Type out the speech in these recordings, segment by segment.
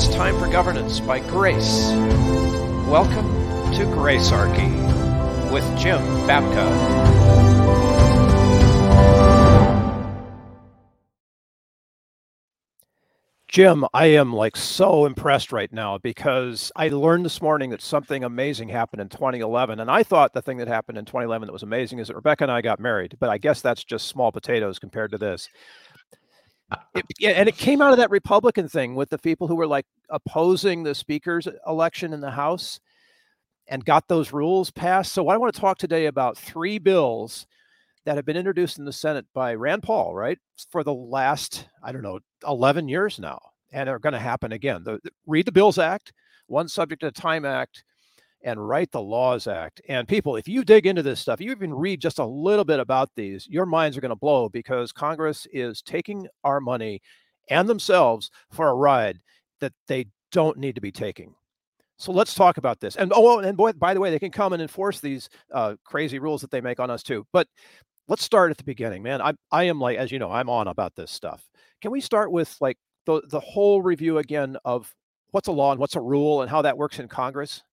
It's time for governance by grace. Welcome to Gracearchy with Jim Babka. Jim, I am like so impressed right now because I learned this morning that something amazing happened in 2011. And I thought the thing that happened in 2011 that was amazing is that Rebecca and I got married. But I guess that's just small potatoes compared to this. It, yeah, and it came out of that Republican thing with the people who were like opposing the speaker's election in the House and got those rules passed. So I want to talk today about three bills that have been introduced in the Senate by Rand Paul, right, for the last I don't know 11 years now, and are going to happen again. The, the Read the Bills Act, One Subject at a Time Act, and Write the Laws Act. And people, if you dig into this stuff, you even read just a little bit about these, your minds are going to blow because Congress is taking our money and themselves for a ride that they don't need to be taking. So let's talk about this. And oh, and boy, by the way, they can come and enforce these uh, crazy rules that they make on us too. But let's start at the beginning, man. I I am like, as you know, I'm on about this stuff. Can we start with like the the whole review again of what's a law and what's a rule and how that works in Congress?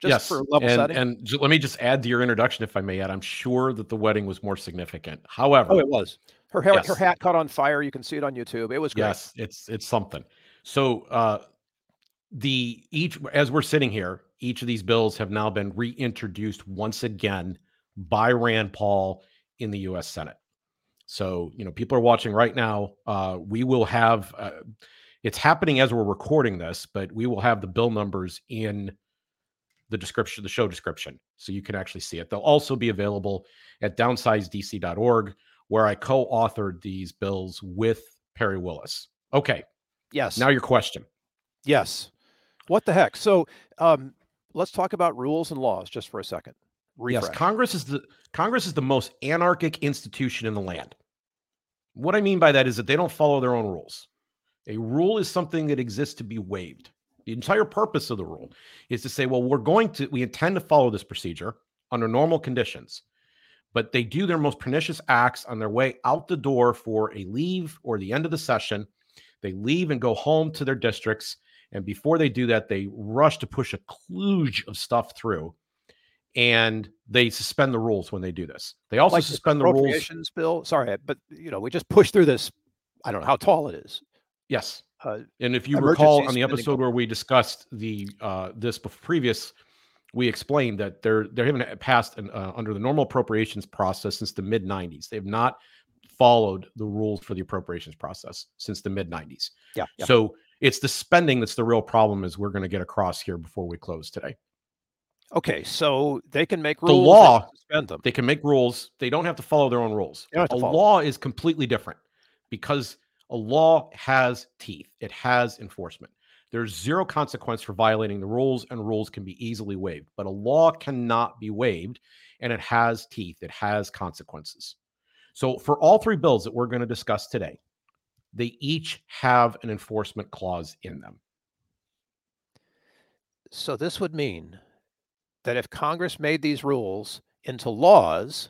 Just yes. for level and, setting. And j- let me just add to your introduction, if I may add, I'm sure that the wedding was more significant. However, oh, it was. Her hair, yes. her hat caught on fire. You can see it on YouTube. It was great. Yes, it's it's something. So uh, the each as we're sitting here, each of these bills have now been reintroduced once again by Rand Paul in the U.S. Senate. So you know, people are watching right now. Uh, we will have. Uh, it's happening as we're recording this, but we will have the bill numbers in the description, the show description, so you can actually see it. They'll also be available at downsizedc.org, where I co-authored these bills with Perry Willis. Okay. Yes. Now your question. Yes. What the heck? So um, let's talk about rules and laws just for a second. Refresh. Yes, Congress is the Congress is the most anarchic institution in the land. What I mean by that is that they don't follow their own rules. A rule is something that exists to be waived. The entire purpose of the rule is to say, well, we're going to, we intend to follow this procedure under normal conditions, but they do their most pernicious acts on their way out the door for a leave or the end of the session. They leave and go home to their districts. And before they do that, they rush to push a kludge of stuff through and they suspend the rules when they do this. They also like suspend the, the rules. Bill, sorry, but you know, we just push through this. I don't know how tall it is. Yes. Uh, and if you recall on the episode where we discussed the uh, this previous, we explained that they're they haven't passed an, uh, under the normal appropriations process since the mid '90s. They have not followed the rules for the appropriations process since the mid '90s. Yeah, yeah. So it's the spending that's the real problem, as we're going to get across here before we close today. Okay, so they can make rules. The law, they, them. they can make rules. They don't have to follow their own rules. A law is completely different because a law has teeth, it has enforcement. There's zero consequence for violating the rules, and rules can be easily waived. But a law cannot be waived, and it has teeth, it has consequences. So, for all three bills that we're going to discuss today, they each have an enforcement clause in them. So, this would mean that if Congress made these rules into laws,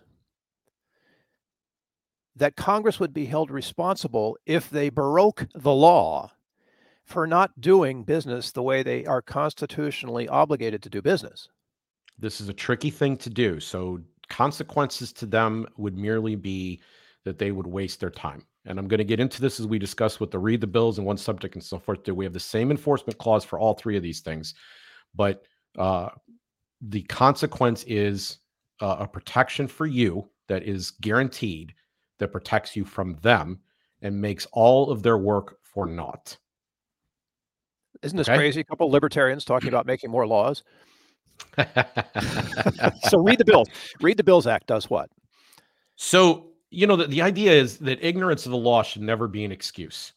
that Congress would be held responsible if they broke the law for not doing business the way they are constitutionally obligated to do business. This is a tricky thing to do. So, consequences to them would merely be that they would waste their time. And I'm going to get into this as we discuss with the read the bills and one subject and so forth. Do we have the same enforcement clause for all three of these things? But uh, the consequence is uh, a protection for you that is guaranteed that protects you from them and makes all of their work for naught. Isn't this okay? crazy? A couple of libertarians talking about making more laws. so read the bill. Read the Bills Act does what? So, you know, the, the idea is that ignorance of the law should never be an excuse.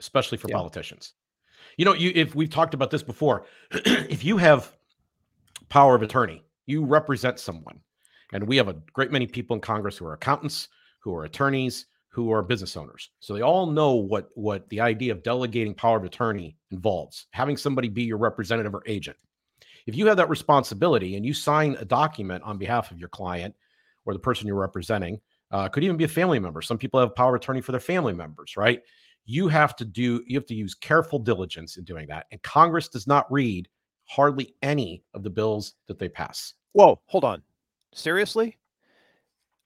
especially for Yeah. politicians. You know, you if we've talked about this before, if you have power of attorney, you represent someone. And we have a great many people in Congress who are accountants, who are attorneys, who are business owners. So they all know what what the idea of delegating power of attorney involves, having somebody be your representative or agent. If you have that responsibility and you sign a document on behalf of your client or the person you're representing, uh, could even be a family member. Some people have power of attorney for their family members, right? You have to do you have to use careful diligence in doing that. And Congress does not read hardly any of the bills that they pass. Whoa, hold on. Seriously?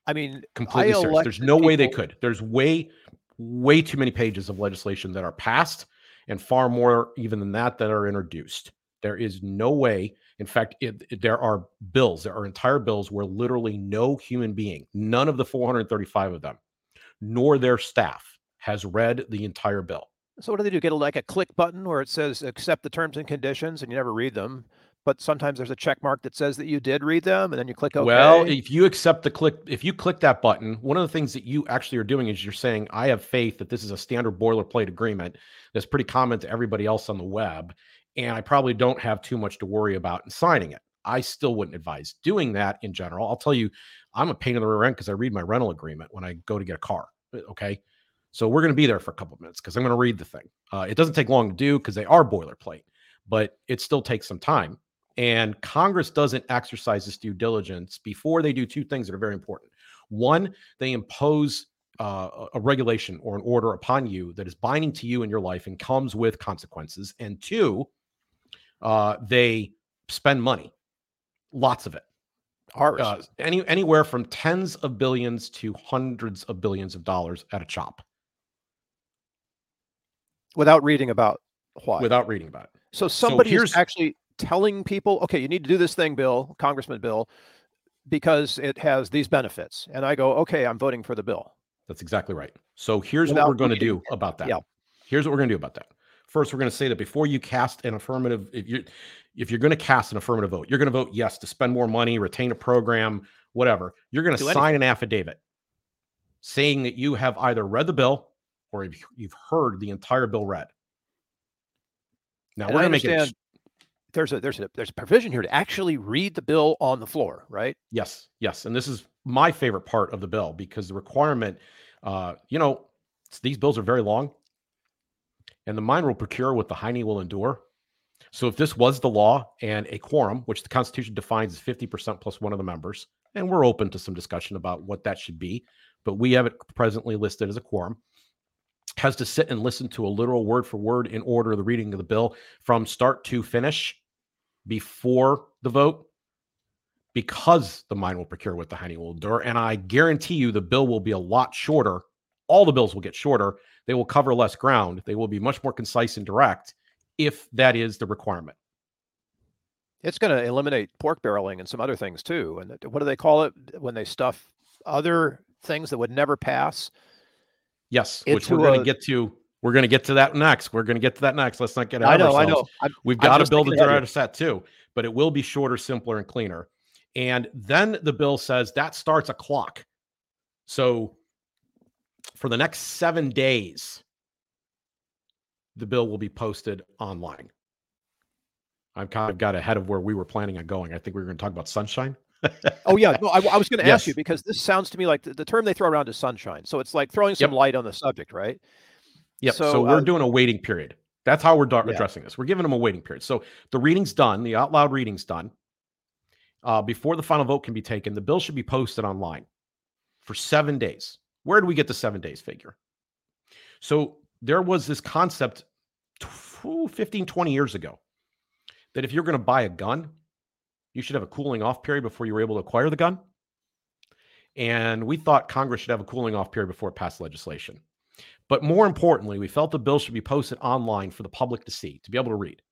I mean, completely I serious. There's no way they could. There's way, way too many pages of legislation that are passed, and far more even than that that are introduced. There is no way. In fact, it, it- there are bills. There are entire bills where literally no human being, none of the 435 of them, nor their staff, has read the entire bill. So what do they do? Get a, like a click button where it says accept the terms and conditions, and you never read them. But sometimes there's a check mark that says that you did read them, and then you click OK. Well, if you accept the click, if you click that button, one of the things that you actually are doing is you're saying, I have faith that this is a standard boilerplate agreement that's pretty common to everybody else on the web. And I probably don't have too much to worry about in signing it. I still wouldn't advise doing that in general. I'll tell you, I'm a pain in the rear end because I read my rental agreement when I go to get a car. Okay. So we're going to be there for a couple of minutes because I'm going to read the thing. Uh, it doesn't take long to do because they are boilerplate, but it still takes some time. And Congress doesn't exercise this due diligence before they do two things that are very important. One, they impose uh, a- regulation or an order upon you that is binding to you in your life and comes with consequences. And two, uh, they spend money, lots of it, ours. uh, any anywhere from tens of billions to hundreds of billions of dollars at a chop without reading about why. without reading about it. so somebody is actually telling people, okay, you need to do this thing, Bill, Congressman Bill, because it has these benefits. And I go, okay, I'm voting for the bill. That's exactly right. So here's what we're going to do about that. Yeah. Here's what we're going to do about that. First, we're going to say that before you cast an affirmative, if you if you're going to cast an affirmative vote, you're going to vote yes to spend more money, retain a program, whatever. You're going to Do sign an affidavit saying that you have either read the bill or you've, you've heard the entire bill read. Now And we're going to make it. There's a there's a there's a provision here to actually read the bill on the floor, right? Yes, yes, and this is my favorite part of the bill because the requirement, uh, you know, these bills are very long, and the mine will procure what the hiney will endure. So if this was the law and a quorum, which the Constitution defines as fifty percent plus one of the members, and we're open to some discussion about what that should be, but we have it presently listed as a quorum, has to sit and listen to a literal word for word in order the reading of the bill from start to finish before the vote because the mine will procure what the honey will endure. And I guarantee you the bill will be a lot shorter. All the bills will get shorter. They will cover less ground. They will be much more concise and direct if that is the requirement. It's going to eliminate pork barreling and some other things too. And what do they call it when they stuff other things that would never pass? Yes, which we're going to get to. We're going to get to that next. We're going to get to that next. Let's not get I ahead of know, I know. I'm, We've got to build a director set too, but it will be shorter, simpler, and cleaner. And then the bill says that starts a clock. So for the next seven days, the bill will be posted online. I've kind of got ahead of where we were planning on going. I think we were going to talk about sunshine. oh yeah, no, I, I was going to ask you because this sounds to me like the, the term they throw around is sunshine. So it's like throwing some Yep. light on the subject, right? Yep. So, So, we're uh, doing a waiting period. That's how we're Yeah. addressing this. We're giving them a waiting period. So the reading's done. The out loud reading's done. Uh, before the final vote can be taken, the bill should be posted online for seven days. Where do we get the seven days figure? So there was this concept tw- 15, 20 years ago that if you're going to buy a gun, you should have a cooling off period before you were able to acquire the gun. And we thought Congress should have a cooling off period before it passed legislation. But more importantly, we felt the bill should be posted online for the public to see, to be able to read.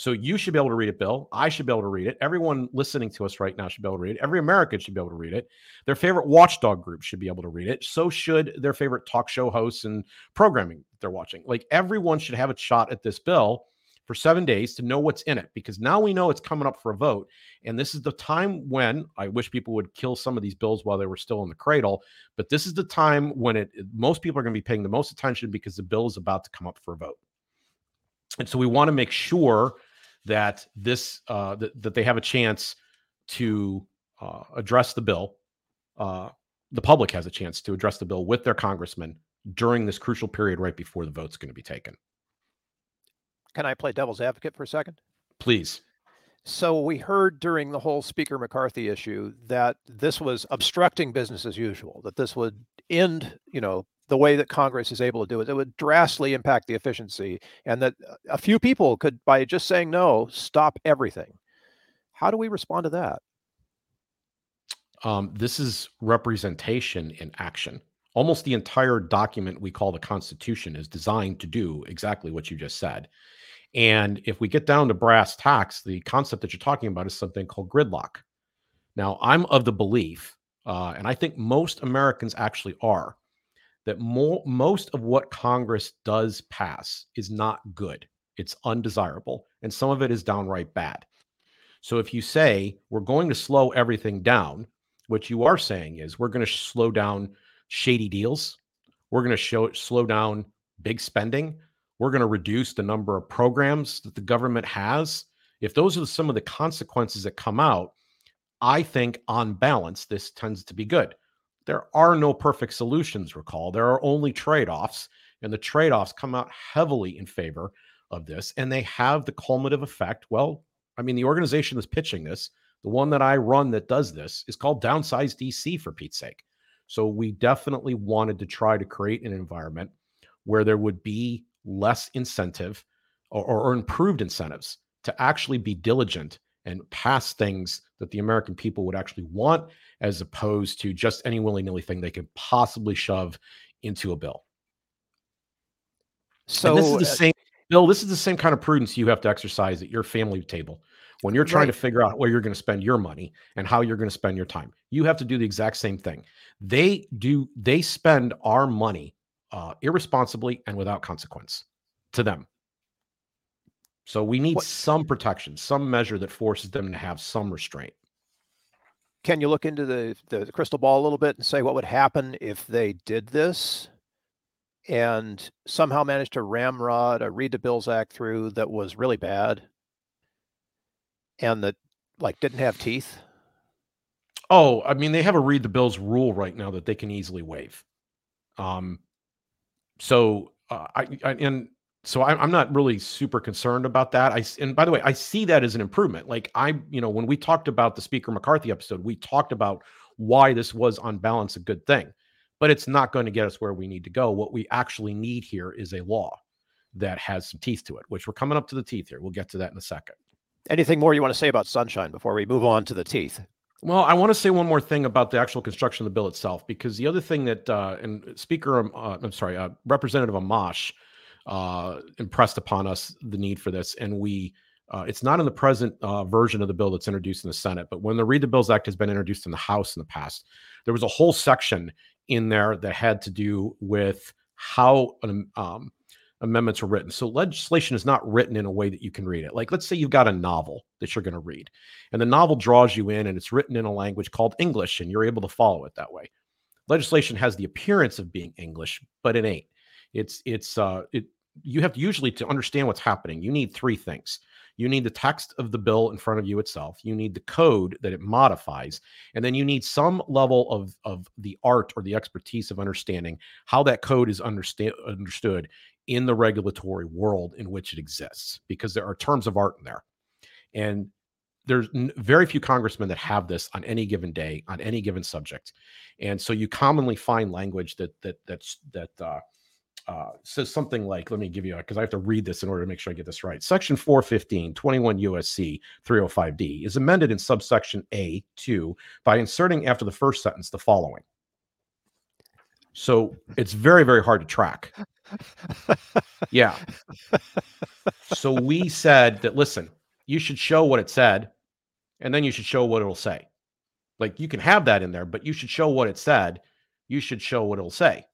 So you should be able to read it, Bill. I should be able to read it. Everyone listening to us right now should be able to read it. Every American should be able to read it. Their favorite watchdog group should be able to read it. So should their favorite talk show hosts and programming they're watching. Like everyone should have a shot at this bill for seven days to know what's in it because now we know it's coming up for a vote. And this is the time when I wish people would kill some of these bills while they were still in the cradle. But this is the time when it most people are going to be paying the most attention because the bill is about to come up for a vote. And so we want to make sure that this uh, that, that they have a chance to uh, address the bill. Uh, the public has a chance to address the bill with their congressman during this crucial period right before the vote's going to be taken. Can I play devil's advocate for a second? Please. So we heard during the whole Speaker McCarthy issue that this was obstructing business as usual, that this would end, you know, the way that Congress is able to do it. It would drastically impact the efficiency, and that a few people could, by just saying no, stop everything. How do we respond to that? Um, this is representation in action. Almost the entire document we call the Constitution is designed to do exactly what you just said. And if we get down to brass tacks, the concept that you're talking about is something called gridlock. Now, I'm of the belief, uh, and I think most Americans actually are, that mo- most of what Congress does pass is not good. It's undesirable, and some of it is downright bad. So if you say we're going to slow everything down, what you are saying is we're going to slow down shady deals, we're going to show slow down big spending, we're going to reduce the number of programs that the government has. If those are some of the consequences that come out, I think on balance, this tends to be good. There are no perfect solutions, recall. There are only trade offs, and the trade offs come out heavily in favor of this, and they have the cumulative effect. Well, I mean, the organization that's pitching this, the one that I run that does this, is called Downsize DC for Pete's sake. So we definitely wanted to try to create an environment where there would be less incentive or, or improved incentives to actually be diligent and pass things that the American people would actually want, as opposed to just any willy nilly thing they could possibly shove into a bill. So and this is the uh, same, Bill. This is the same kind of prudence you have to exercise at your family table when you're trying right. to figure out where you're going to spend your money and how you're going to spend your time. You have to do the exact same thing. They do. They spend our money uh, irresponsibly and without consequence to them. So we need what? some protection, some measure that forces them to have some restraint. Can you look into the, the crystal ball a little bit and say what would happen if they did this and somehow managed to ramrod a Read the Bills Act through that was really bad and that like didn't have teeth? Oh, I mean, they have a read the bills rule right now that they can easily waive. Um, so uh, I, I, and so I, I'm not really super concerned about that. I and by the way, I see that as an improvement. Like I, you know, when we talked about the Speaker McCarthy episode, we talked about why this was on balance a good thing, but it's not going to get us where we need to go. What we actually need here is a law that has some teeth to it, which we're coming up to the teeth here. We'll get to that in a second. Anything more you want to say about sunshine before we move on to the teeth? Well, I want to say one more thing about the actual construction of the bill itself, because the other thing that, uh, and Speaker, um, uh, I'm sorry, uh, Representative Amash uh, impressed upon us the need for this, and we, uh, it's not in the present uh, version of the bill that's introduced in the Senate, but when the Read the Bills Act has been introduced in the House in the past, there was a whole section in there that had to do with how um, amendments are written. So legislation is not written in a way that you can read it. Like let's say you've got a novel that you're going to read and the novel draws you in and it's written in a language called English and you're able to follow it that way. Legislation has the appearance of being English, but it ain't. It's it's uh it you have to usually to understand what's happening. You need three things. You need the text of the bill in front of you itself. You need the code that it modifies, and then you need some level of of the art or the expertise of understanding how that code is understand understood in the regulatory world in which it exists because there are terms of art in there. And there's very few congressmen that have this on any given day on any given subject. And so you commonly find language that that that's that uh, uh, says something like, let me give you, because I have to read this in order to make sure I get this right. Section 415, 21 USC 305D is amended in subsection A2 by inserting after the first sentence the following. So it's very, very hard to track yeah. So we said that listen, you should show what it said, and then you should show what it'll say. Like you can have that in there, but you should show what it said. You should show what it'll say.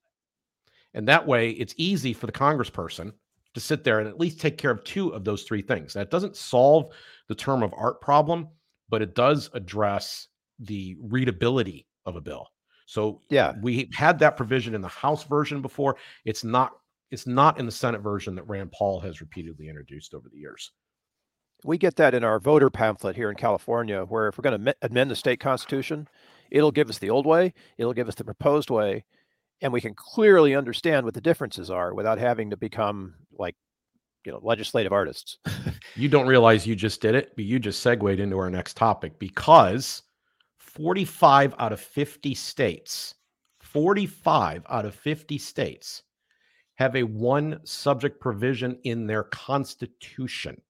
And that way it's easy for the congressperson to sit there and at least take care of two of those three things. That doesn't solve the term of art problem, but it does address the readability of a bill. So yeah, we had that provision in the House version before. It's not it's not in the Senate version that Rand Paul has repeatedly introduced over the years. We get that in our voter pamphlet here in California, where if we're going to amend the state constitution, it'll give us the old way, it'll give us the proposed way, and we can clearly understand what the differences are without having to become like you know legislative artists you don't realize you just did it but you just segued into our next topic because 45 out of 50 states 45 out of 50 states have a one subject provision in their constitution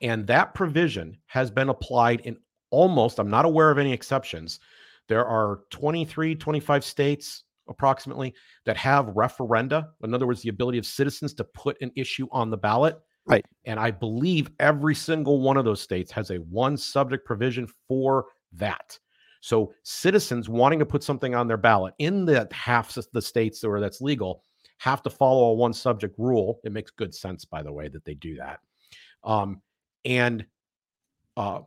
and that provision has been applied in almost i'm not aware of any exceptions there are 23 25 states approximately that have referenda. In other words, the ability of citizens to put an issue on the ballot. Right. And I believe every single one of those states has a one subject provision for that. So citizens wanting to put something on their ballot in the half of the states where that's legal have to follow a one subject rule. It makes good sense, by the way, that they do that. Um, and uh,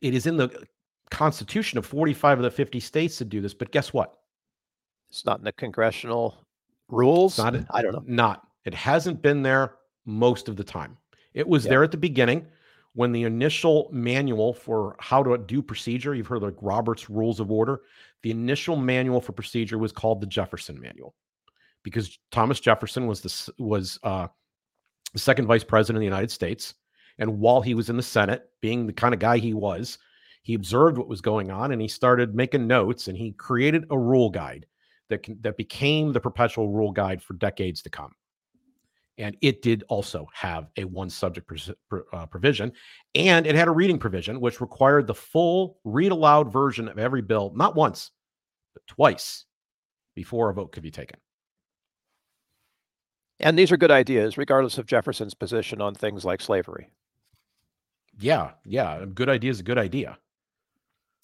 it is in the constitution of 45 of the 50 states to do this. But guess what? It's not in the congressional rules. Not, I don't know. Not. It hasn't been there most of the time. It was yeah. there at the beginning when the initial manual for how to do procedure, you've heard like Robert's Rules of Order. The initial manual for procedure was called the Jefferson Manual because Thomas Jefferson was the was uh, the second vice president of the United States, and while he was in the Senate, being the kind of guy he was, he observed what was going on and he started making notes and he created a rule guide that can, that became the perpetual rule guide for decades to come. And it did also have a one subject uh, provision, and it had a reading provision, which required the full read aloud version of every bill, not once, but twice before a vote could be taken. And these are good ideas, regardless of Jefferson's position on things like slavery. Yeah, yeah. A good idea is a good idea.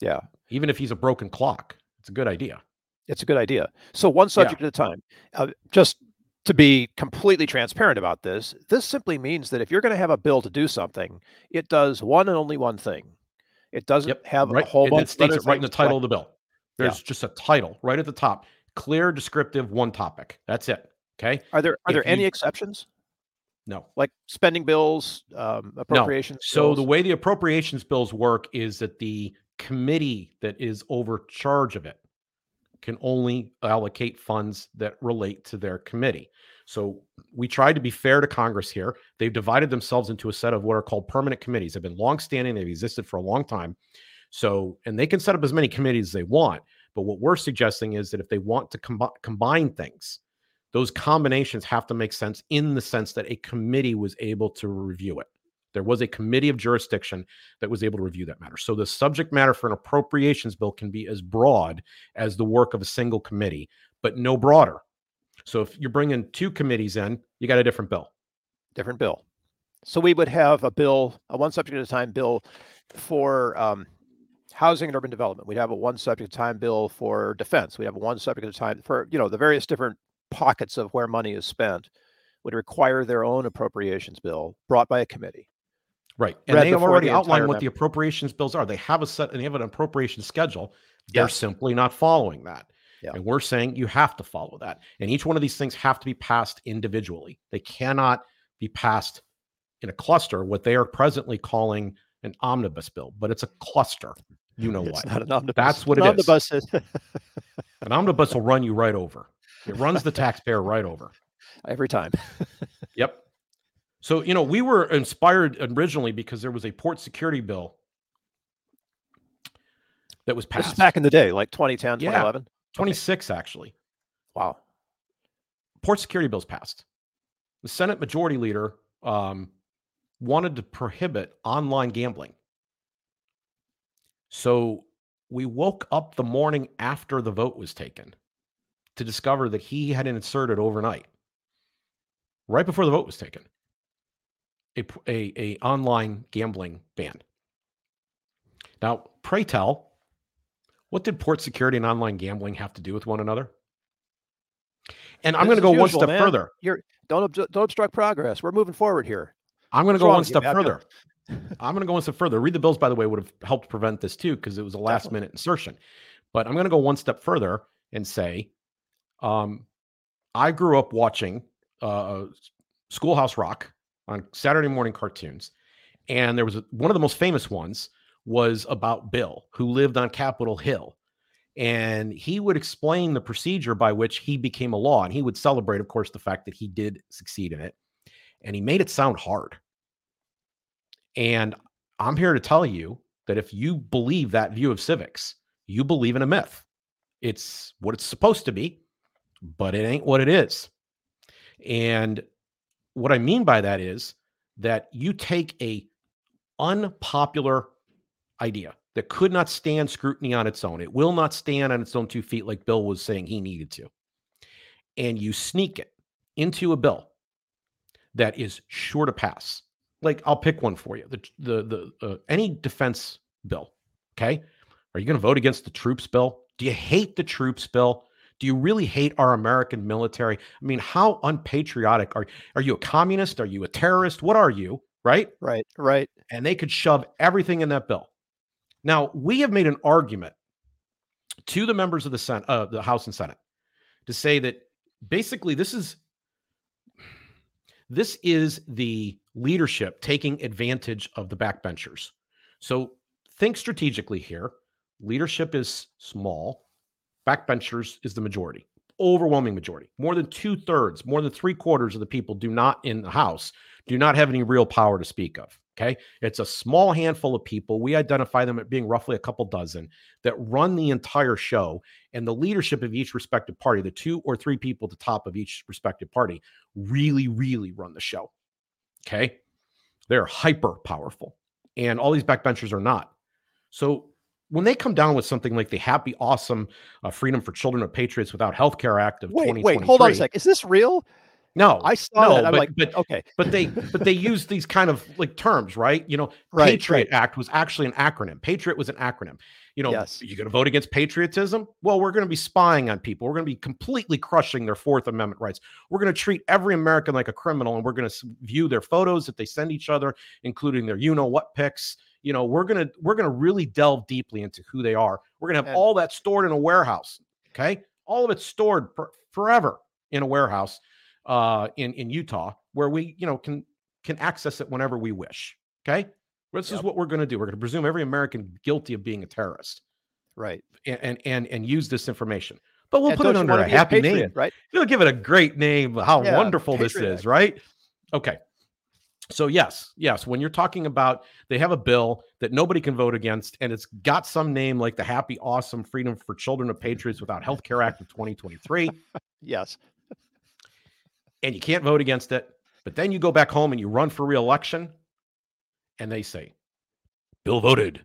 Yeah. Even if he's a broken clock, it's a good idea. It's a good idea. So one subject yeah. at a time. Uh, just to be completely transparent about this, this simply means that if you're going to have a bill to do something, it does one and only one thing. It doesn't yep. have right. a whole bunch. It states it right in the title like, of the bill. There's yeah. just a title right at the top, clear, descriptive, one topic. That's it. Okay. Are there are if there you, any exceptions? No. Like spending bills, um, appropriations. No. So bills? the way the appropriations bills work is that the committee that is over charge of it can only allocate funds that relate to their committee. So we tried to be fair to Congress here. They've divided themselves into a set of what are called permanent committees. They've been long-standing, they've existed for a long time. So, and they can set up as many committees as they want. But what we're suggesting is that if they want to com- combine things, those combinations have to make sense in the sense that a committee was able to review it. There was a committee of jurisdiction that was able to review that matter. So the subject matter for an appropriations bill can be as broad as the work of a single committee, but no broader. So if you're bringing two committees in, you got a different bill. Different bill. So we would have a bill, a one subject at a time bill for um, housing and urban development. We'd have a one subject at a time bill for defense. We have a one subject at a time for you know the various different pockets of where money is spent would require their own appropriations bill brought by a committee. Right. And they have already the outlined what the appropriations bills are. They have a set and they have an appropriation schedule. They're yes. simply not following that. Yeah. And we're saying you have to follow that. And each one of these things have to be passed individually. They cannot be passed in a cluster, what they are presently calling an omnibus bill, but it's a cluster. You know it's what? Not an omnibus. That's what it is an it omnibus is. Is. an omnibus will run you right over. It runs the taxpayer right over. Every time. yep. So, you know, we were inspired originally because there was a port security bill that was passed. back in the day, like 2010, yeah, 2011? 26, okay. actually. Wow. Port security bills passed. The Senate Majority Leader um, wanted to prohibit online gambling. So we woke up the morning after the vote was taken to discover that he had inserted overnight, right before the vote was taken a, a, a online gambling ban. Now, pray tell, what did port security and online gambling have to do with one another? And I'm going to go usual, one step man. further. You're Don't obju- don't obstruct progress. We're moving forward here. I'm going to go one step further. I'm going to go one step further. Read the bills, by the way, would have helped prevent this too, because it was a last Definitely. minute insertion. But I'm going to go one step further and say, um, I grew up watching uh, Schoolhouse Rock on Saturday morning cartoons, and there was a, one of the most famous ones was about Bill, who lived on Capitol Hill, and he would explain the procedure by which he became a law, and he would celebrate, of course, the fact that he did succeed in it, and he made it sound hard. And I'm here to tell you that if you believe that view of civics, you believe in a myth. It's what it's supposed to be, but it ain't what it is. And what I mean by that is that you take a unpopular idea that could not stand scrutiny on its own. It will not stand on its own two feet like Bill was saying he needed to. And you sneak it into a bill that is sure to pass. Like I'll pick one for you. The the the uh, any defense bill, okay? Are you going to vote against the troops bill? Do you hate the troops bill? Do you really hate our American military? I mean, how unpatriotic are are you a communist? Are you a terrorist? What are you? Right? Right, right. and they could shove everything in that bill. Now, we have made an argument to the members of the Senate, uh, the House and Senate, to say that basically this is this is the leadership taking advantage of the backbenchers. So think strategically here. Leadership is small, backbenchers is the majority, overwhelming majority. More than two thirds, more than three quarters of the people do not in the House do not have any real power to speak of. Okay. It's a small handful of people. We identify them at being roughly a couple dozen that run the entire show. And the leadership of each respective party, the two or three people at the top of each respective party, really, really run the show. Okay. They're hyper powerful. And all these backbenchers are not. So when they come down with something like the happy, awesome uh, Freedom for Children of Patriots Without Healthcare Act of Wait, 2023. wait, hold on a sec. Is this real? No, I saw no, that. I'm but- like, but- okay, but they but they use these kind of like terms, right? You know, Right, Patriot Act was actually an acronym. Patriot was an acronym. You know, Yes. you going to vote against patriotism? Well, we're going to be spying on people. We're going to be completely crushing their Fourth Amendment rights. We're going to treat every American like a criminal, and we're going to view their photos that they send each other, including their you know what pics. You know, we're gonna we're gonna really delve deeply into who they are. We're gonna have And- all that stored in a warehouse. Okay, all of it stored for, forever in a warehouse uh, in in Utah, where we you know can can access it whenever we wish. Okay, this is what we're going to do. We're going to presume every American guilty of being a terrorist, right. and and and, and use this information. But we'll And put it under a happy patriot, name. right? We'll give it a great name. How Yeah, wonderful this is, Act. right? Okay. So yes, yes, when you're talking about they have a bill that nobody can vote against, and it's got some name like the Happy, Awesome Freedom for Children of Patriots Without Healthcare Act of 2023 Yes. and you can't vote against it. But then you go back home and you run for reelection, and they say, Bill voted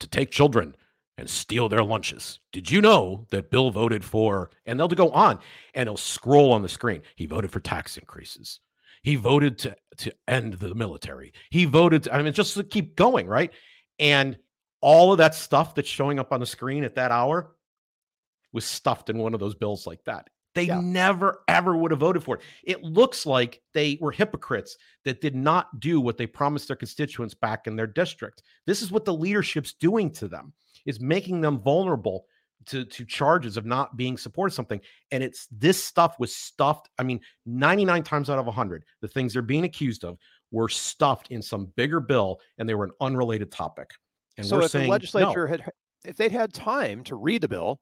to take children and steal their lunches. Did you know that Bill voted for, and they'll go on and they'll scroll on the screen. He voted for tax increases. He voted to, to end the military. He voted, to, I mean, just to keep going, right? And all of that stuff that's showing up on the screen at that hour was stuffed in one of those bills like that. They Yeah. never, ever would have voted for it. It looks like they were hypocrites that did not do what they promised their constituents back in their district. This is what the leadership's doing to them, is making them vulnerable to, to charges of not being supported something. And it's this stuff was stuffed. I mean, 99 times out of 100, the things they're being accused of were stuffed in some bigger bill and they were an unrelated topic. And so if saying the no. legislature had, if they'd had time to read the bill,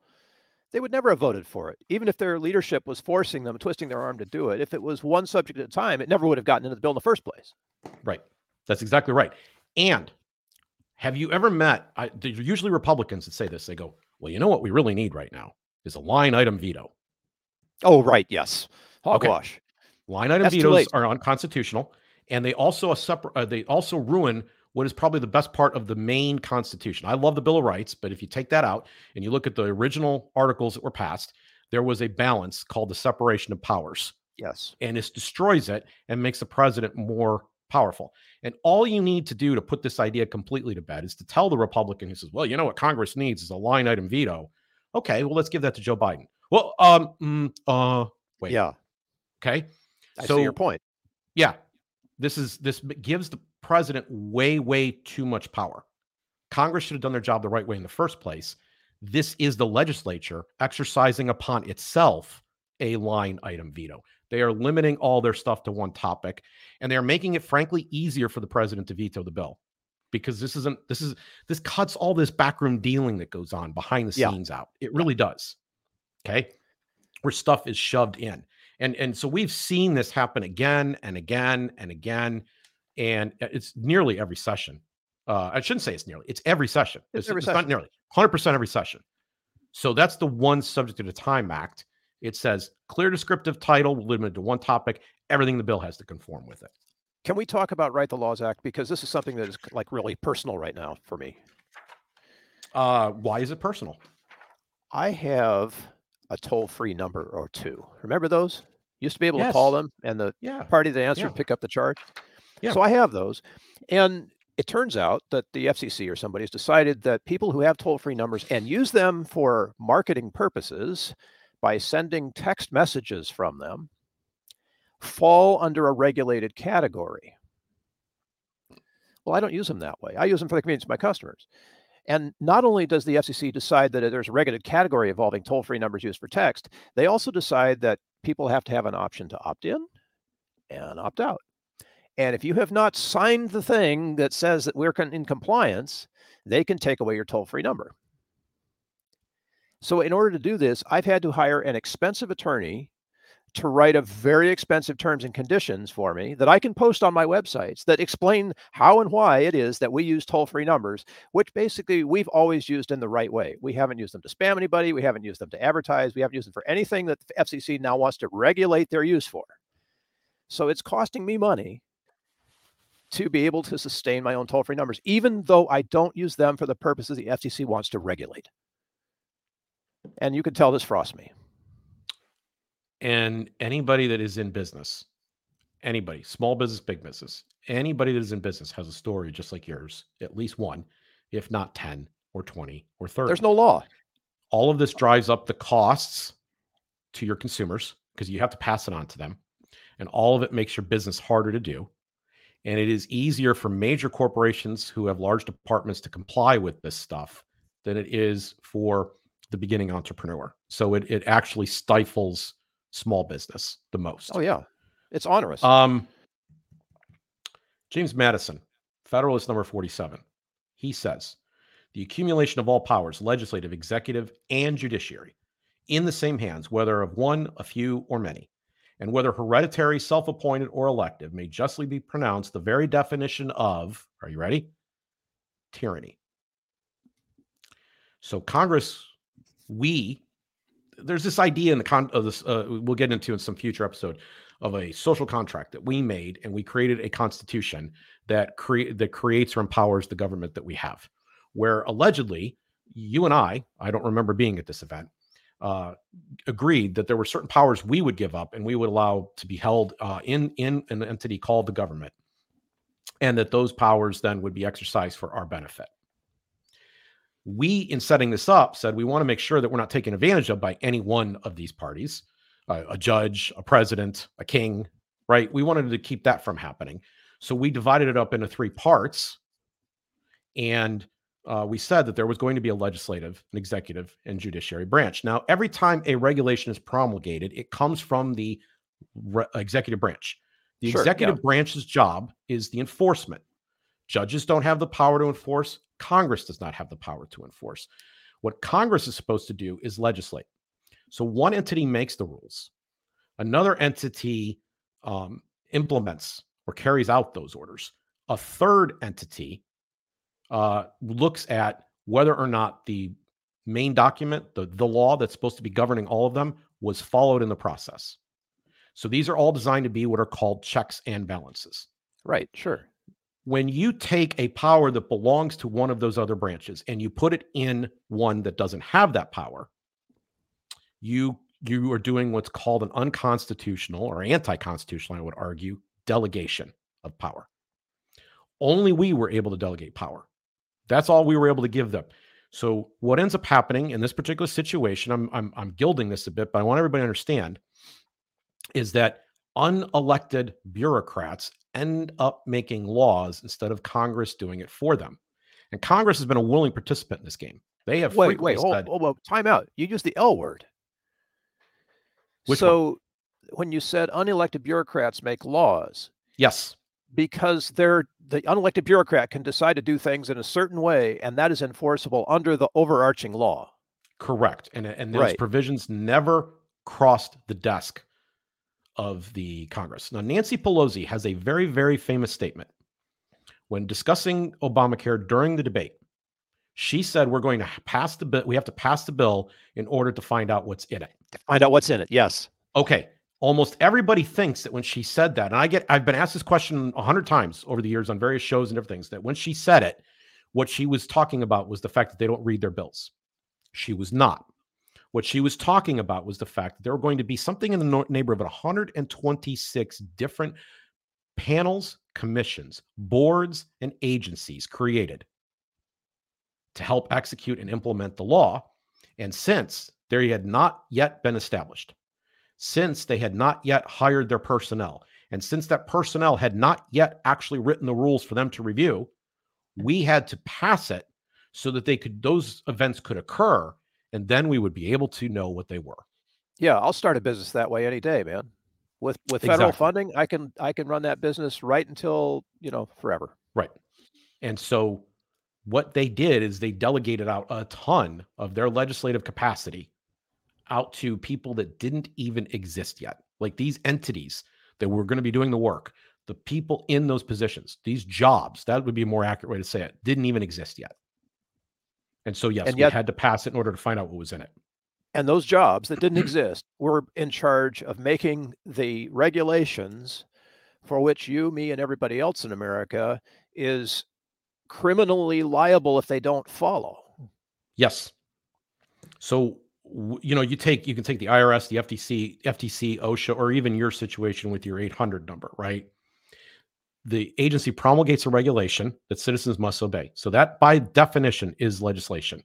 they would never have voted for it. Even if their leadership was forcing them, twisting their arm to do it. If it was one subject at a time, it never would have gotten into the bill in the first place. Right. That's exactly right. And have you ever met? I, they're usually Republicans that say this. They go, "Well, you know what we really need right now is a line item veto. Oh, right. Yes. Okay. Hogwash. Line item That's vetoes are unconstitutional, and they also a separate. Uh, they also ruin what is probably the best part of the main Constitution. I love the Bill of Rights, but if you take that out and you look at the original articles that were passed, there was a balance called the separation of powers. Yes. and it destroys it and makes the president more powerful. And all you need to do to put this idea completely to bed is to tell the Republican who says, "Well, you know what Congress needs is a line item veto." Okay, well let's give that to Joe Biden. Well, um, mm, uh, wait, Yeah. okay. I so see your point. Yeah, this is this gives the president way, way too much power. Congress should have done their job the right way in the first place. This is the legislature exercising upon itself a line item veto. They are limiting all their stuff to one topic, and they are making it, frankly, easier for the president to veto the bill because this isn't this is this cuts all this backroom dealing that goes on behind the Yeah. scenes out. It really does. Okay, where stuff is shoved in, and and so we've seen this happen again and again and again, and it's nearly every session. Uh, I shouldn't say it's nearly; it's every session. It's It's, every it's session. not nearly hundred percent every session. So that's the one subject of the Time Act. It says clear descriptive title limited to one topic. Everything the bill has to conform with it. Can we talk about Write the Laws Act because this is something that is like really personal right now for me. Uh, why is it personal? I have a toll-free number or two. Remember those? Used to be able to call them and the Yeah. party that answered Yeah. pick up the charge. Yeah. So I have those. And it turns out that the FCC or somebody has decided that people who have toll-free numbers and use them for marketing purposes by sending text messages from them fall under a regulated category. Well, I don't use them that way. I use them for the convenience of my customers. And not only does the FCC decide that there's a regulated category involving toll-free numbers used for text, they also decide that people have to have an option to opt in and opt out. And if you have not signed the thing that says that we're in compliance, they can take away your toll free number. So, in order to do this, I've had to hire an expensive attorney to write a very expensive terms and conditions for me that I can post on my websites that explain how and why it is that we use toll free numbers, which basically we've always used in the right way. We haven't used them to spam anybody, we haven't used them to advertise, we haven't used them for anything that the FCC now wants to regulate their use for. So, it's costing me money to be able to sustain my own toll free numbers, even though I don't use them for the purposes the FCC wants to regulate. And you can tell this frosts me. And anybody that is in business, anybody, small business, big business, anybody that is in business has a story just like yours, at least one, if not 10 or 20 or 30. There's no law. All of this drives up the costs to your consumers because you have to pass it on to them. And all of it makes your business harder to do. And it is easier for major corporations who have large departments to comply with this stuff than it is for the beginning entrepreneur. So it, it actually stifles small business the most. Oh, yeah. It's onerous. Um, James Madison, Federalist number 47. He says the accumulation of all powers, legislative, executive, and judiciary, in the same hands, whether of one, a few, or many, and whether hereditary, self appointed, or elective, may justly be pronounced the very definition of, are you ready? Tyranny. So, Congress, we, there's this idea in the con of this, uh, we'll get into in some future episode of a social contract that we made, and we created a constitution that create that creates or empowers the government that we have. Where allegedly, you and I, I don't remember being at this event, uh, agreed that there were certain powers we would give up and we would allow to be held uh, in in an entity called the government, and that those powers then would be exercised for our benefit. We, in setting this up, said we want to make sure that we're not taken advantage of by any one of these parties, uh, a judge, a president, a king, right? We wanted to keep that from happening. So we divided it up into three parts. And uh, we said that there was going to be a legislative, an executive, and judiciary branch. Now, every time a regulation is promulgated, it comes from the re- executive branch. The Sure, executive yeah. branch's job is the enforcement. Judges don't have the power to enforce, Congress does not have the power to enforce. What Congress is supposed to do is legislate. So one entity makes the rules, another entity um, implements or carries out those orders. A third entity uh, looks at whether or not the main document, the, the law that's supposed to be governing all of them, was followed in the process. So these are all designed to be what are called checks and balances. right. Sure. When you take a power that belongs to one of those other branches and you put it in one that doesn't have that power, you you are doing what's called an unconstitutional or anti-constitutional, I would argue, delegation of power. Only we were able to delegate power. That's all we were able to give them. So what ends up happening in this particular situation, I'm I'm I'm gilding this a bit, but I want everybody to understand is that unelected bureaucrats end up making laws instead of Congress doing it for them. And Congress has been a willing participant in this game. They have wait, wait, hold, said, hold, hold, time out. You used the L word. so one? when you said unelected bureaucrats make laws, yes, because they're the unelected bureaucrat can decide to do things in a certain way, and that is enforceable under the overarching law. Correct, and and those right. provisions never crossed the desk of the Congress. Now, Nancy Pelosi has a very, very famous statement when discussing Obamacare during the debate. She said, "We're going to pass the bill. We have to pass the bill in order to find out what's in it. To find out what's in it." Yes. Okay. Almost everybody thinks that when she said that, and I get, I've been asked this question a hundred times over the years on various shows and different things, that when she said it, what she was talking about was the fact that they don't read their bills. She was not. What she was talking about was the fact that there were going to be something in the neighborhood of 126 different panels, commissions, boards, and agencies created to help execute and implement the law. And since there had not yet been established, since they had not yet hired their personnel, and since that personnel had not yet actually written the rules for them to review, we had to pass it so that they could those events could occur and then we would be able to know what they were. Yeah, I'll start a business that way any day, man. With with federal exactly. funding, I can I can run that business right until, you know, forever. Right. And so what they did is they delegated out a ton of their legislative capacity out to people that didn't even exist yet. Like these entities that were going to be doing the work, the people in those positions, these jobs, that would be a more accurate way to say it, didn't even exist yet. And so, yes, and yet, we had to pass it in order to find out what was in it. And those jobs that didn't exist were in charge of making the regulations for which you, me, and everybody else in America is criminally liable if they don't follow. Yes. So, you know, you take you can take the IRS, the FTC, FTC, OSHA, or even your situation with your 800 number, right? the agency promulgates a regulation that citizens must obey. So that by definition is legislation.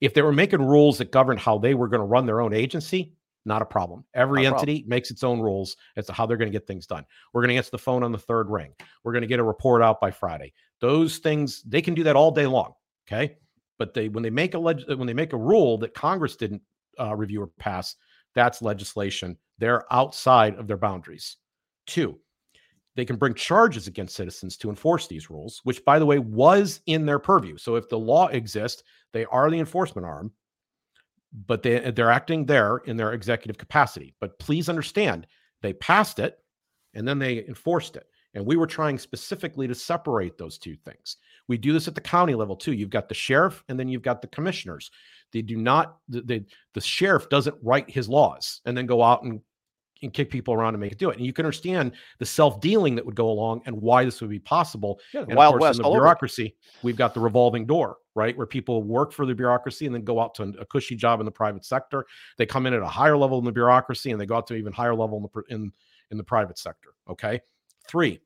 If they were making rules that govern how they were going to run their own agency, not a problem. Every not entity problem. makes its own rules as to how they're going to get things done. We're going to answer the phone on the third ring. We're going to get a report out by Friday. Those things they can do that all day long. Okay, but they when they make a leg, when they make a rule that Congress didn't uh, review or pass, that's legislation. They're outside of their boundaries. Two, they can bring charges against citizens to enforce these rules, which, by the way, was in their purview. So if the law exists, they are the enforcement arm, but they, they're acting there in their executive capacity. But please understand, they passed it and then they enforced it. And we were trying specifically to separate those two things. We do this at the county level too. You've got the sheriff and then you've got the commissioners. They do not, the, the sheriff doesn't write his laws and then go out and and kick people around and make it do it. And you can understand the self dealing that would go along and why this would be possible. Yeah, and Wild West, in the bureaucracy, we've got the revolving door, right? Where people work for the bureaucracy and then go out to a cushy job in the private sector. They come in at a higher level in the bureaucracy and they go out to even higher level in the in, in the private sector. Okay. Three,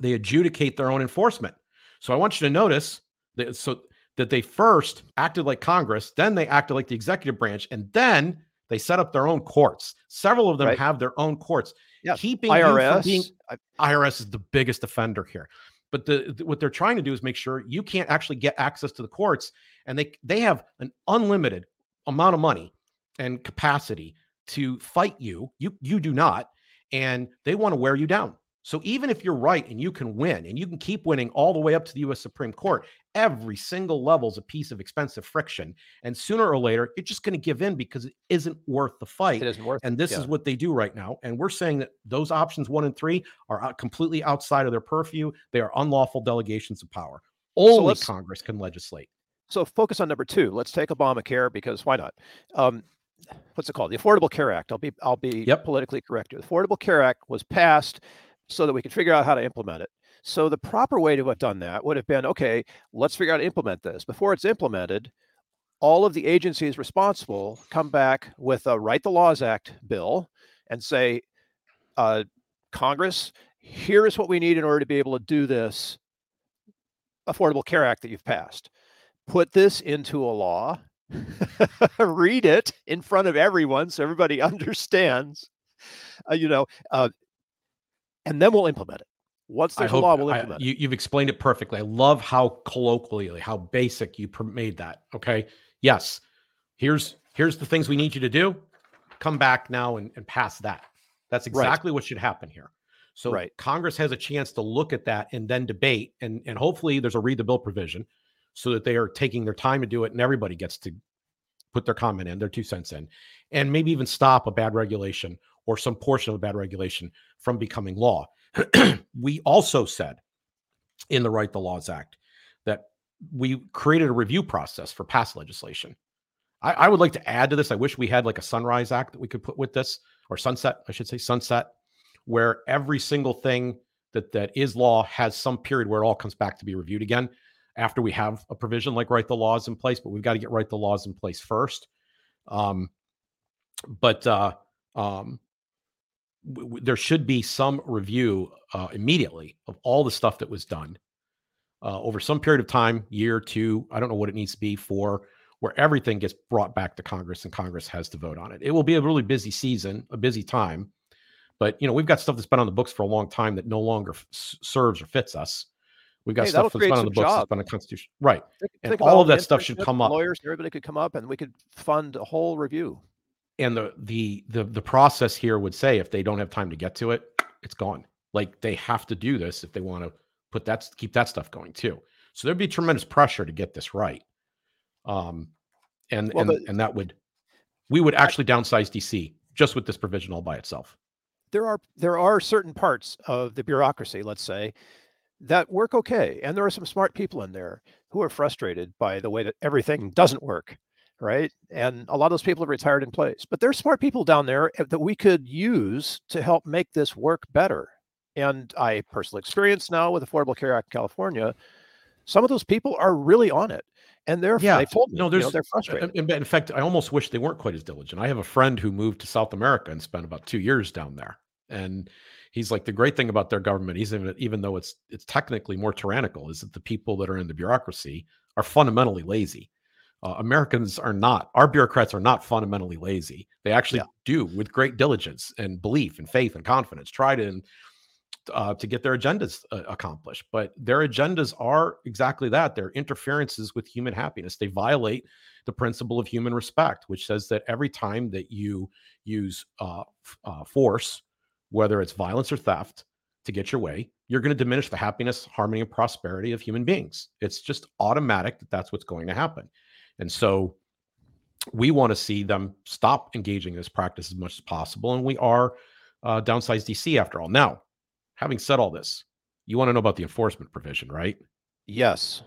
they adjudicate their own enforcement. So I want you to notice that so that they first acted like Congress, then they acted like the executive branch, and then they set up their own courts. Several of them right. have their own courts. Yeah. Keeping IRS. Being, IRS is the biggest offender here. But the, the, what they're trying to do is make sure you can't actually get access to the courts, and they they have an unlimited amount of money and capacity to fight you. You you do not, and they want to wear you down. So even if you're right and you can win and you can keep winning all the way up to the US Supreme Court, every single level is a piece of expensive friction. And sooner or later, you're just going to give in because it isn't worth the fight. It isn't worth And this yeah. is what they do right now. And we're saying that those options one and three are completely outside of their purview. They are unlawful delegations of power. Only so Congress can legislate. So focus on number two. Let's take Obamacare because why not? Um, what's it called? The Affordable Care Act. I'll be I'll be yep. politically correct here. The Affordable Care Act was passed so that we could figure out how to implement it. So the proper way to have done that would have been okay, let's figure out how to implement this. Before it's implemented, all of the agencies responsible come back with a Write the Laws Act bill and say, uh, Congress, here is what we need in order to be able to do this Affordable Care Act that you've passed. Put this into a law, read it in front of everyone so everybody understands uh, you know, uh, and then we'll implement it. Once there's hope, a law, we'll I, implement you, You've explained it perfectly. I love how colloquially, how basic you made that. Okay. Yes. Here's here's the things we need you to do. Come back now and, and pass that. That's exactly right. what should happen here. So right. Congress has a chance to look at that and then debate, and and hopefully there's a read the bill provision so that they are taking their time to do it, and everybody gets to put their comment in, their two cents in, and maybe even stop a bad regulation or some portion of a bad regulation from becoming law. we also said in the Write the Laws Act that we created a review process for past legislation. I, I, would like to add to this. I wish we had like a Sunrise Act that we could put with this, or Sunset, I should say, Sunset, where every single thing that that is law has some period where it all comes back to be reviewed again after we have a provision like write the laws in place. But we've got to get write the laws in place first. Um, but uh, um, w- there should be some review uh, immediately of all the stuff that was done uh, over some period of time, year, two. I don't know what it needs to be for, where everything gets brought back to Congress and Congress has to vote on it. It will be a really busy season, a busy time. But you know, we've got stuff that's been on the books for a long time that no longer f- serves or fits us. We've got hey, stuff that's been on the books that's been a constitution, right? Think, and think all of that stuff should come up. Lawyers, everybody could come up, and we could fund a whole review and the the the the process here would say if they don't have time to get to it, it's gone. Like they have to do this if they want to put that keep that stuff going too. So there'd be tremendous pressure to get this right. Um, and well, and and that would we would actually downsize DC just with this provision all by itself. There are there are certain parts of the bureaucracy, let's say, that work okay, and there are some smart people in there who are frustrated by the way that everything doesn't work right? And a lot of those people have retired in place, but there's smart people down there eh, that we could use to help make this work better. And I personal experience now with Affordable Care Act in California, some of those people are really on it. And they're yeah, they told me, no, there's you know, they're frustrated. In fact, I almost wish they weren't quite as diligent. I have a friend who moved to South America and spent about two years down there. And he's like the great thing about their government, even even though it's it's technically more tyrannical, is that the people that are in the bureaucracy are fundamentally lazy uh, Americans are not, our bureaucrats are not fundamentally lazy. They actually yeah. do, with great diligence and belief and faith and confidence, try to uh, to get their agendas uh, accomplished. But their agendas are exactly that. They're interferences with human happiness. They violate the principle of human respect, which says that every time that you use uh, uh, force, whether it's violence or theft, to get your way, you're going to diminish the happiness, harmony, and prosperity of human beings. It's just automatic that that's what's going to happen. And so we want to see them stop engaging in this practice as much as possible. And we are uh, downsize DC after all. Now, having said all this, you want to know about the enforcement provision, right? Yes.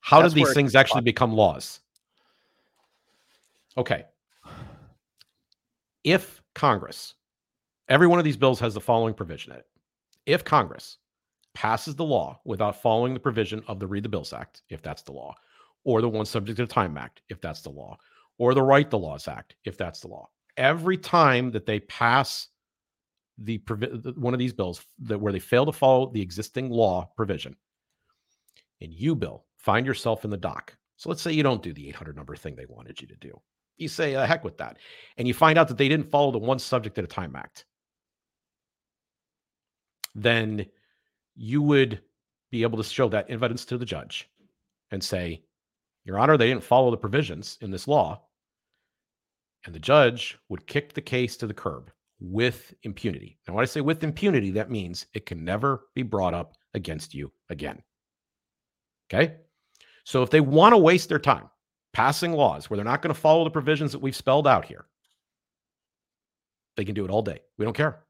How That's did these things actually become laws? Okay. If Congress, every one of these bills has the following provision in it. If Congress passes the law without following the provision of the Read the Bills Act, if that's the law, or the one subject to the Time Act, if that's the law, or the Write the Laws Act, if that's the law. Every time that they pass the one of these bills that where they fail to follow the existing law provision, and you, Bill, find yourself in the dock. So let's say you don't do the 800 number thing they wanted you to do. You say, uh, heck with that. And you find out that they didn't follow the one subject at a time act. Then you would be able to show that evidence to the judge and say, your Honor, they didn't follow the provisions in this law. And the judge would kick the case to the curb with impunity. Now, when I say with impunity, that means it can never be brought up against you again. Okay? So if they want to waste their time passing laws where they're not going to follow the provisions that we've spelled out here, they can do it all day. We don't care.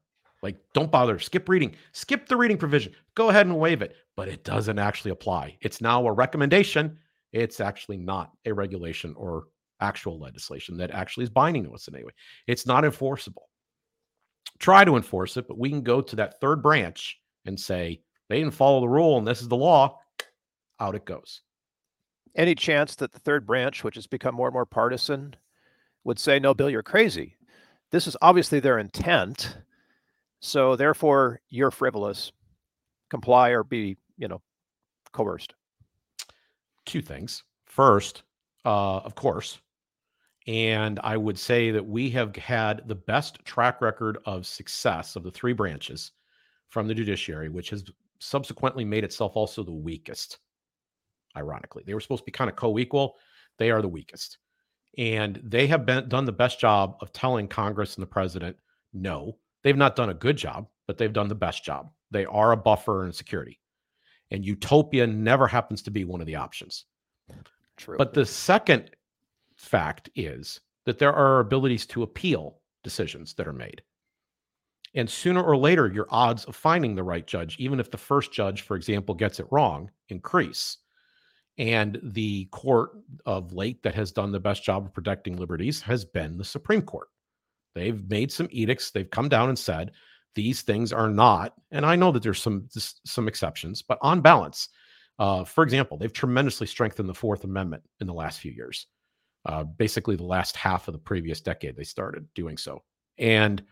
Like, don't bother. Skip reading. Skip the reading provision. Go ahead and waive it. But it doesn't actually apply. It's now a recommendation it's actually not a regulation or actual legislation that actually is binding to us in any way. It's not enforceable. Try to enforce it, but we can go to that third branch and say they didn't follow the rule and this is the law. Out it goes. Any chance that the third branch, which has become more and more partisan, would say, no, Bill, you're crazy. This is obviously their intent. So therefore, you're frivolous. Comply or be, you know, coerced two things. First, uh, of course, And I would say that we have had the best track record of success of the three branches from the judiciary, which has subsequently made itself also the weakest. Ironically, they were supposed to be kind of co equal. They are the weakest. And they have been, done the best job of telling Congress and the president no. They've not done a good job, but they've done the best job. They are a buffer and security. And utopia never happens to be one of the options. True. But the second fact is that there are abilities to appeal decisions that are made. And sooner or later, your odds of finding the right judge, even if the first judge, for example, gets it wrong, increase. And the court of late that has done the best job of protecting liberties has been the Supreme Court. They've made some edicts. They've come down and said these things are not. And I know that there's some some exceptions, but on balance, uh, for example, they've tremendously strengthened the Fourth Amendment in the last few years. Uh, basically, the last half of the previous decade, they started doing so. And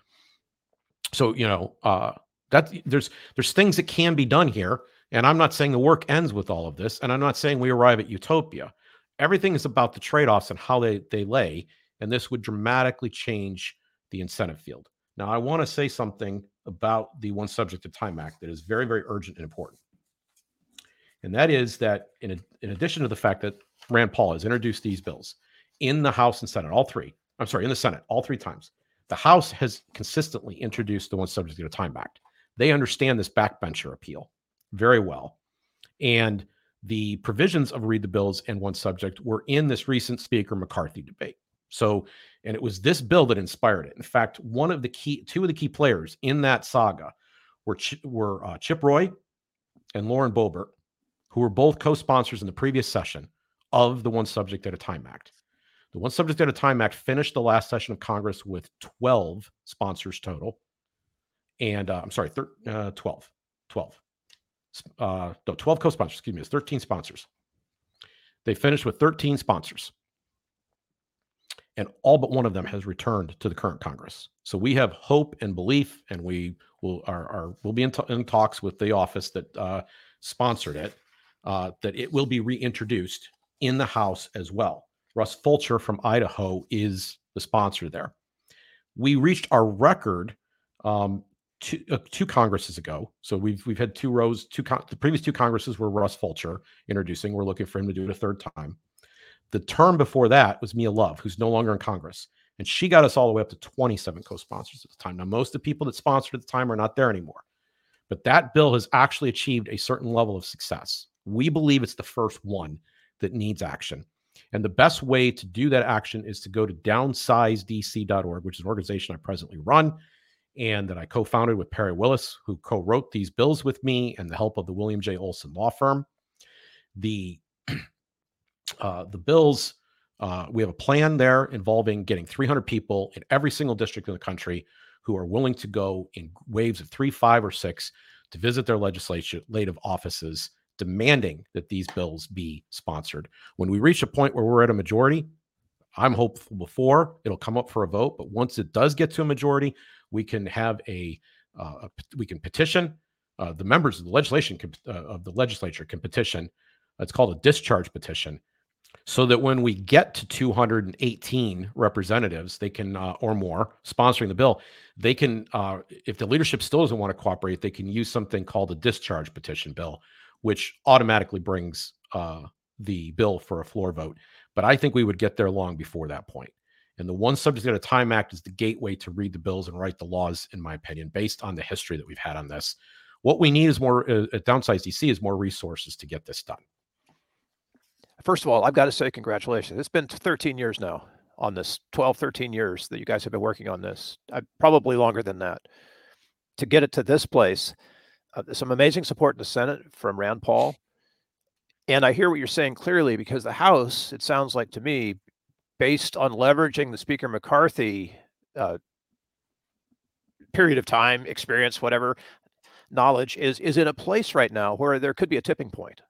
so, you know, uh, that there's there's things that can be done here. And I'm not saying the work ends with all of this, and I'm not saying we arrive at utopia. Everything is about the trade-offs and how they they lay, and this would dramatically change the incentive field. Now, I want to say something about the One Subject to Time Act that is very, very urgent and important. And that is that, in, in addition to the fact that Rand Paul has introduced these bills in the House and Senate, all three, I'm sorry, in the Senate, all three times, the House has consistently introduced the One Subject to Time Act. They understand this backbencher appeal very well. And the provisions of Read the Bills and One Subject were in this recent Speaker McCarthy debate. So, and it was this bill that inspired it. In fact, one of the key, two of the key players in that saga were Ch- were uh, Chip Roy and Lauren Boebert, who were both co-sponsors in the previous session of the One Subject at a Time Act. The One Subject at a Time Act finished the last session of Congress with 12 sponsors total. And uh, I'm sorry, thir- uh, 12. 12. Uh, no, 12 co sponsors, excuse me, it's 13 sponsors. They finished with 13 sponsors and all but one of them has returned to the current Congress. So we have hope and belief, and we will are, are will be in, t- in talks with the office that uh, sponsored it uh, that it will be reintroduced in the House as well. Russ Fulcher from Idaho is the sponsor there. We reached our record um, two, uh, two Congresses ago. So we've we've had two rows. Two con- the previous two Congresses were Russ Fulcher introducing. We're looking for him to do it a third time. The term before that was Mia Love, who's no longer in Congress. And she got us all the way up to 27 co sponsors at the time. Now, most of the people that sponsored at the time are not there anymore. But that bill has actually achieved a certain level of success. We believe it's the first one that needs action. And the best way to do that action is to go to downsizedc.org, which is an organization I presently run and that I co founded with Perry Willis, who co wrote these bills with me and the help of the William J. Olson Law Firm. The uh, the bills, uh, we have a plan there involving getting 300 people in every single district in the country who are willing to go in waves of three, five, or six to visit their legislative offices demanding that these bills be sponsored. When we reach a point where we're at a majority, I'm hopeful before it'll come up for a vote. But once it does get to a majority, we can have a, uh, we can petition. Uh, the members of the legislation uh, of the legislature can petition. It's called a discharge petition so that when we get to 218 representatives, they can uh, or more sponsoring the bill, they can, uh, if the leadership still doesn't want to cooperate, they can use something called a discharge petition bill, which automatically brings uh, the bill for a floor vote. But I think we would get there long before that point. And the One Subject at a Time Act is the gateway to read the bills and write the laws, in my opinion, based on the history that we've had on this. What we need is more uh, at Downsize DC is more resources to get this done first of all, I've got to say congratulations. It's been 13 years now on this 12, 13 years that you guys have been working on this. I, probably longer than that. To get it to this place, uh, some amazing support in the Senate from Rand Paul. And I hear what you're saying clearly because the House, it sounds like to me, based on leveraging the Speaker McCarthy uh, period of time, experience, whatever knowledge, is is in a place right now where there could be a tipping point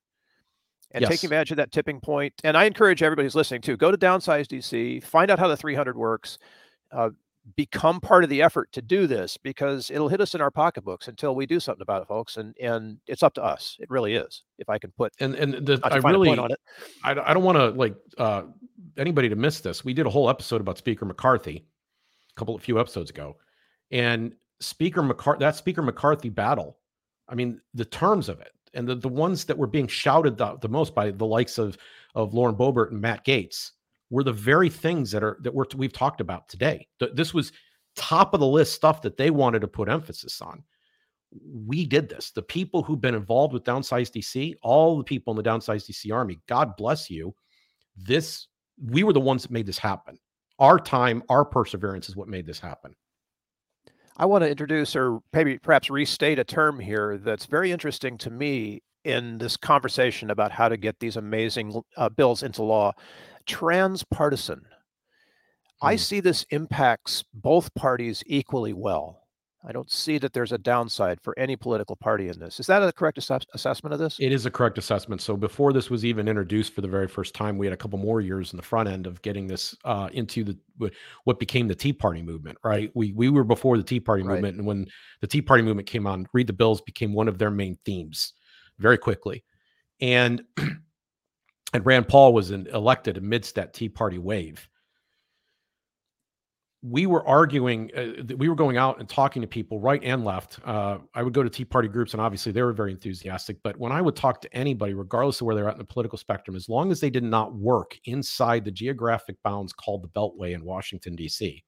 and yes. taking advantage of that tipping point. And I encourage everybody who's listening to go to Downsize DC, find out how the 300 works. Uh, become part of the effort to do this because it'll hit us in our pocketbooks until we do something about it, folks. And and it's up to us. It really is. If I can put and and the, I really on it. I, I don't want to like uh, anybody to miss this. We did a whole episode about Speaker McCarthy a couple of few episodes ago, and Speaker McCarthy that Speaker McCarthy battle. I mean, the terms of it and the, the ones that were being shouted the, the most by the likes of of Lauren Boebert and Matt Gaetz were the very things that are that we're, we've talked about today. This was top of the list stuff that they wanted to put emphasis on. We did this. The people who've been involved with Downsize DC, all the people in the Downsize DC Army, God bless you. This we were the ones that made this happen. Our time, our perseverance is what made this happen. I want to introduce or maybe perhaps restate a term here that's very interesting to me in this conversation about how to get these amazing uh, bills into law transpartisan. I hmm. see this impacts both parties equally well. I don't see that there's a downside for any political party in this. Is that a correct ass- assessment of this? It is a correct assessment. So before this was even introduced for the very first time, we had a couple more years in the front end of getting this uh, into the what became the Tea Party movement. Right? We we were before the Tea Party right. movement, and when the Tea Party movement came on, read the bills became one of their main themes very quickly. And and Rand Paul was in, elected amidst that Tea Party wave. We were arguing, uh, we were going out and talking to people right and left. Uh, I would go to Tea Party groups, and obviously they were very enthusiastic. But when I would talk to anybody, regardless of where they're at in the political spectrum, as long as they did not work inside the geographic bounds called the Beltway in Washington, D.C.,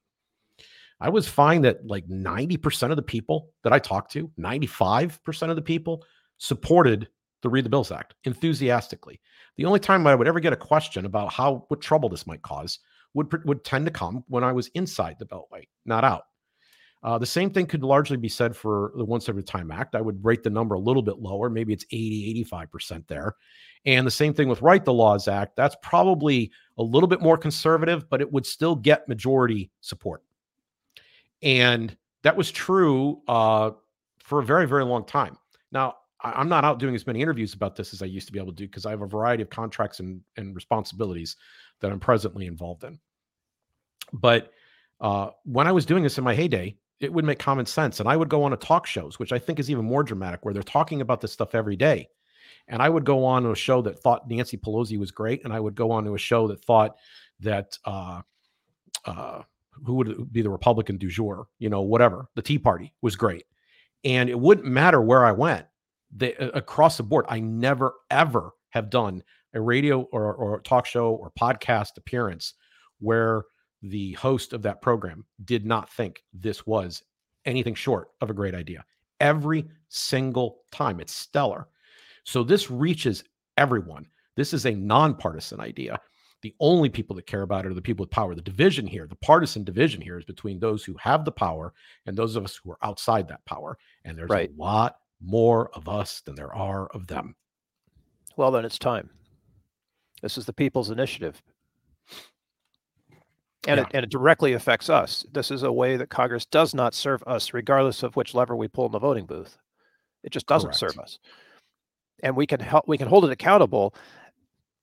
I was fine that like 90% of the people that I talked to, 95% of the people supported the Read the Bills Act enthusiastically. The only time I would ever get a question about how what trouble this might cause would would tend to come when I was inside the Beltway, not out. Uh, the same thing could largely be said for the Once Every Time Act. I would rate the number a little bit lower. Maybe it's 80, 85% there. And the same thing with Write the Laws Act. That's probably a little bit more conservative, but it would still get majority support. And that was true uh, for a very, very long time. Now, I'm not out doing as many interviews about this as I used to be able to do because I have a variety of contracts and, and responsibilities that I'm presently involved in. But uh, when I was doing this in my heyday, it would make common sense. And I would go on to talk shows, which I think is even more dramatic, where they're talking about this stuff every day. And I would go on to a show that thought Nancy Pelosi was great. And I would go on to a show that thought that, uh, uh, who would be the Republican du jour, you know, whatever, the Tea Party was great. And it wouldn't matter where I went they, across the board, I never ever have done a radio or, or talk show or podcast appearance where the host of that program did not think this was anything short of a great idea. Every single time, it's stellar. So this reaches everyone. This is a nonpartisan idea. The only people that care about it are the people with power. The division here, the partisan division here, is between those who have the power and those of us who are outside that power. And there's right. a lot more of us than there are of them. Well, then it's time. This is the people's initiative. And, yeah. it, and it directly affects us. This is a way that Congress does not serve us, regardless of which lever we pull in the voting booth. It just doesn't Correct. serve us. And we can help we can hold it accountable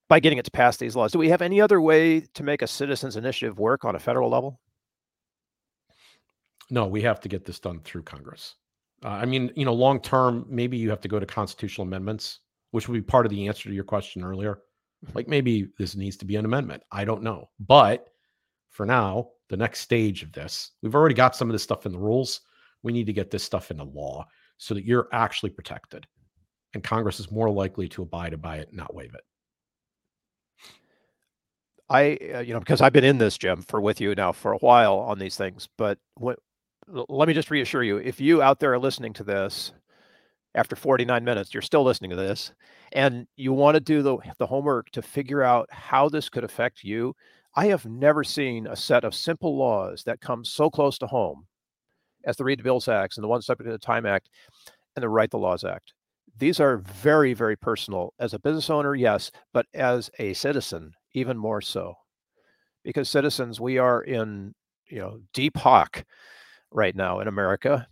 by getting it to pass these laws. Do we have any other way to make a citizens initiative work on a federal level? No, we have to get this done through Congress. Uh, I mean, you know, long term, maybe you have to go to constitutional amendments, which would be part of the answer to your question earlier. Like maybe this needs to be an amendment. I don't know. But for now, the next stage of this, we've already got some of this stuff in the rules. We need to get this stuff into law so that you're actually protected. And Congress is more likely to abide by it, not waive it. I, uh, you know, because I've been in this, Jim, for with you now for a while on these things. But what let me just reassure you if you out there are listening to this after 49 minutes, you're still listening to this, and you want to do the, the homework to figure out how this could affect you, I have never seen a set of simple laws that come so close to home as the Read the Bills Act and the One Subject at a Time Act and the Write the Laws Act. These are very, very personal. As a business owner, yes, but as a citizen, even more so. Because citizens, we are in, you know, deep hawk right now in America.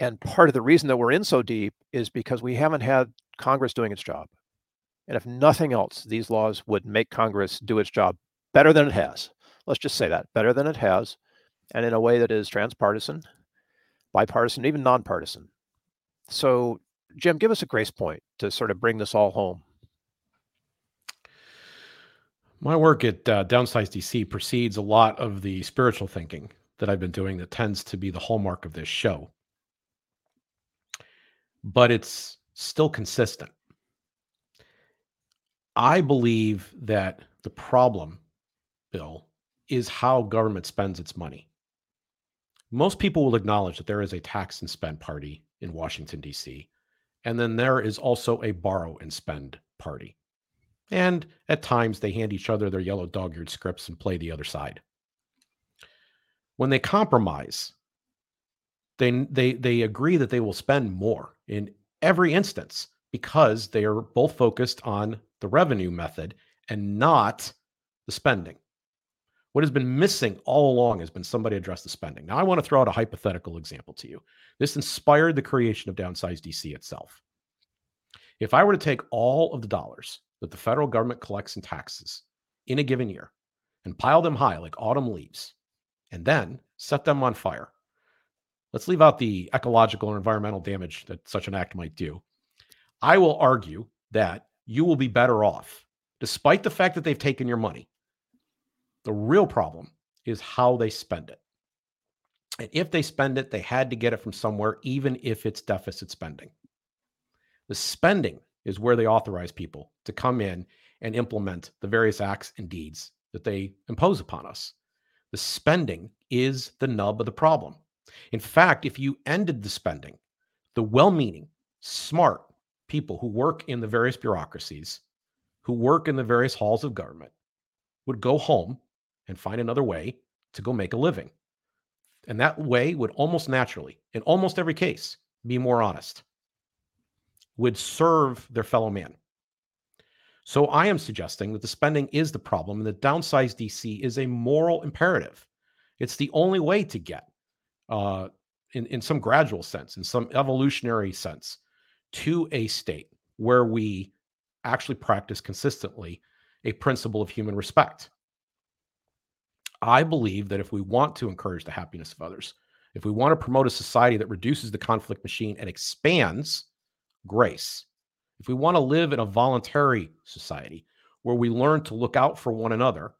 And part of the reason that we're in so deep is because we haven't had Congress doing its job. And if nothing else, these laws would make Congress do its job better than it has. Let's just say that better than it has. and in a way that is transpartisan, bipartisan, even nonpartisan. So, Jim, give us a grace point to sort of bring this all home. My work at uh, Downsize DC precedes a lot of the spiritual thinking that I've been doing that tends to be the hallmark of this show. But it's still consistent. I believe that the problem, Bill, is how government spends its money. Most people will acknowledge that there is a tax and spend party in Washington, D.C., and then there is also a borrow and spend party. And at times they hand each other their yellow dog eared scripts and play the other side. When they compromise, they, they, they agree that they will spend more in every instance because they are both focused on the revenue method and not the spending. What has been missing all along has been somebody address the spending. Now, I want to throw out a hypothetical example to you. This inspired the creation of Downsize DC itself. If I were to take all of the dollars that the federal government collects in taxes in a given year and pile them high like autumn leaves, and then set them on fire, let's leave out the ecological or environmental damage that such an act might do. I will argue that you will be better off, despite the fact that they've taken your money. The real problem is how they spend it. And if they spend it, they had to get it from somewhere, even if it's deficit spending. The spending is where they authorize people to come in and implement the various acts and deeds that they impose upon us. The spending is the nub of the problem. In fact, if you ended the spending, the well meaning, smart people who work in the various bureaucracies, who work in the various halls of government, would go home and find another way to go make a living. And that way would almost naturally, in almost every case, be more honest, would serve their fellow man. So I am suggesting that the spending is the problem and the downsize DC is a moral imperative. It's the only way to get, uh, in, in some gradual sense, in some evolutionary sense, to a state where we actually practice consistently a principle of human respect. I believe that if we want to encourage the happiness of others, if we want to promote a society that reduces the conflict machine and expands grace, if we want to live in a voluntary society where we learn to look out for one another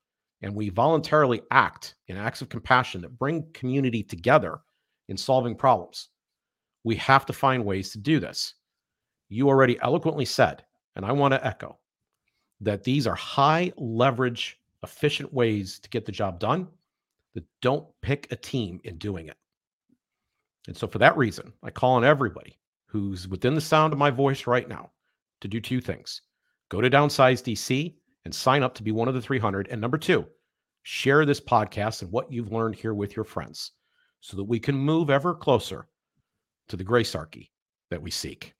and we voluntarily act in acts of compassion that bring community together in solving problems, we have to find ways to do this. You already eloquently said, and I want to echo, that these are high leverage, efficient ways to get the job done that don't pick a team in doing it. And so, for that reason, I call on everybody who's within the sound of my voice right now to do two things go to Downsize DC and sign up to be one of the 300. And number two, share this podcast and what you've learned here with your friends so that we can move ever closer to the Gracearchy that we seek.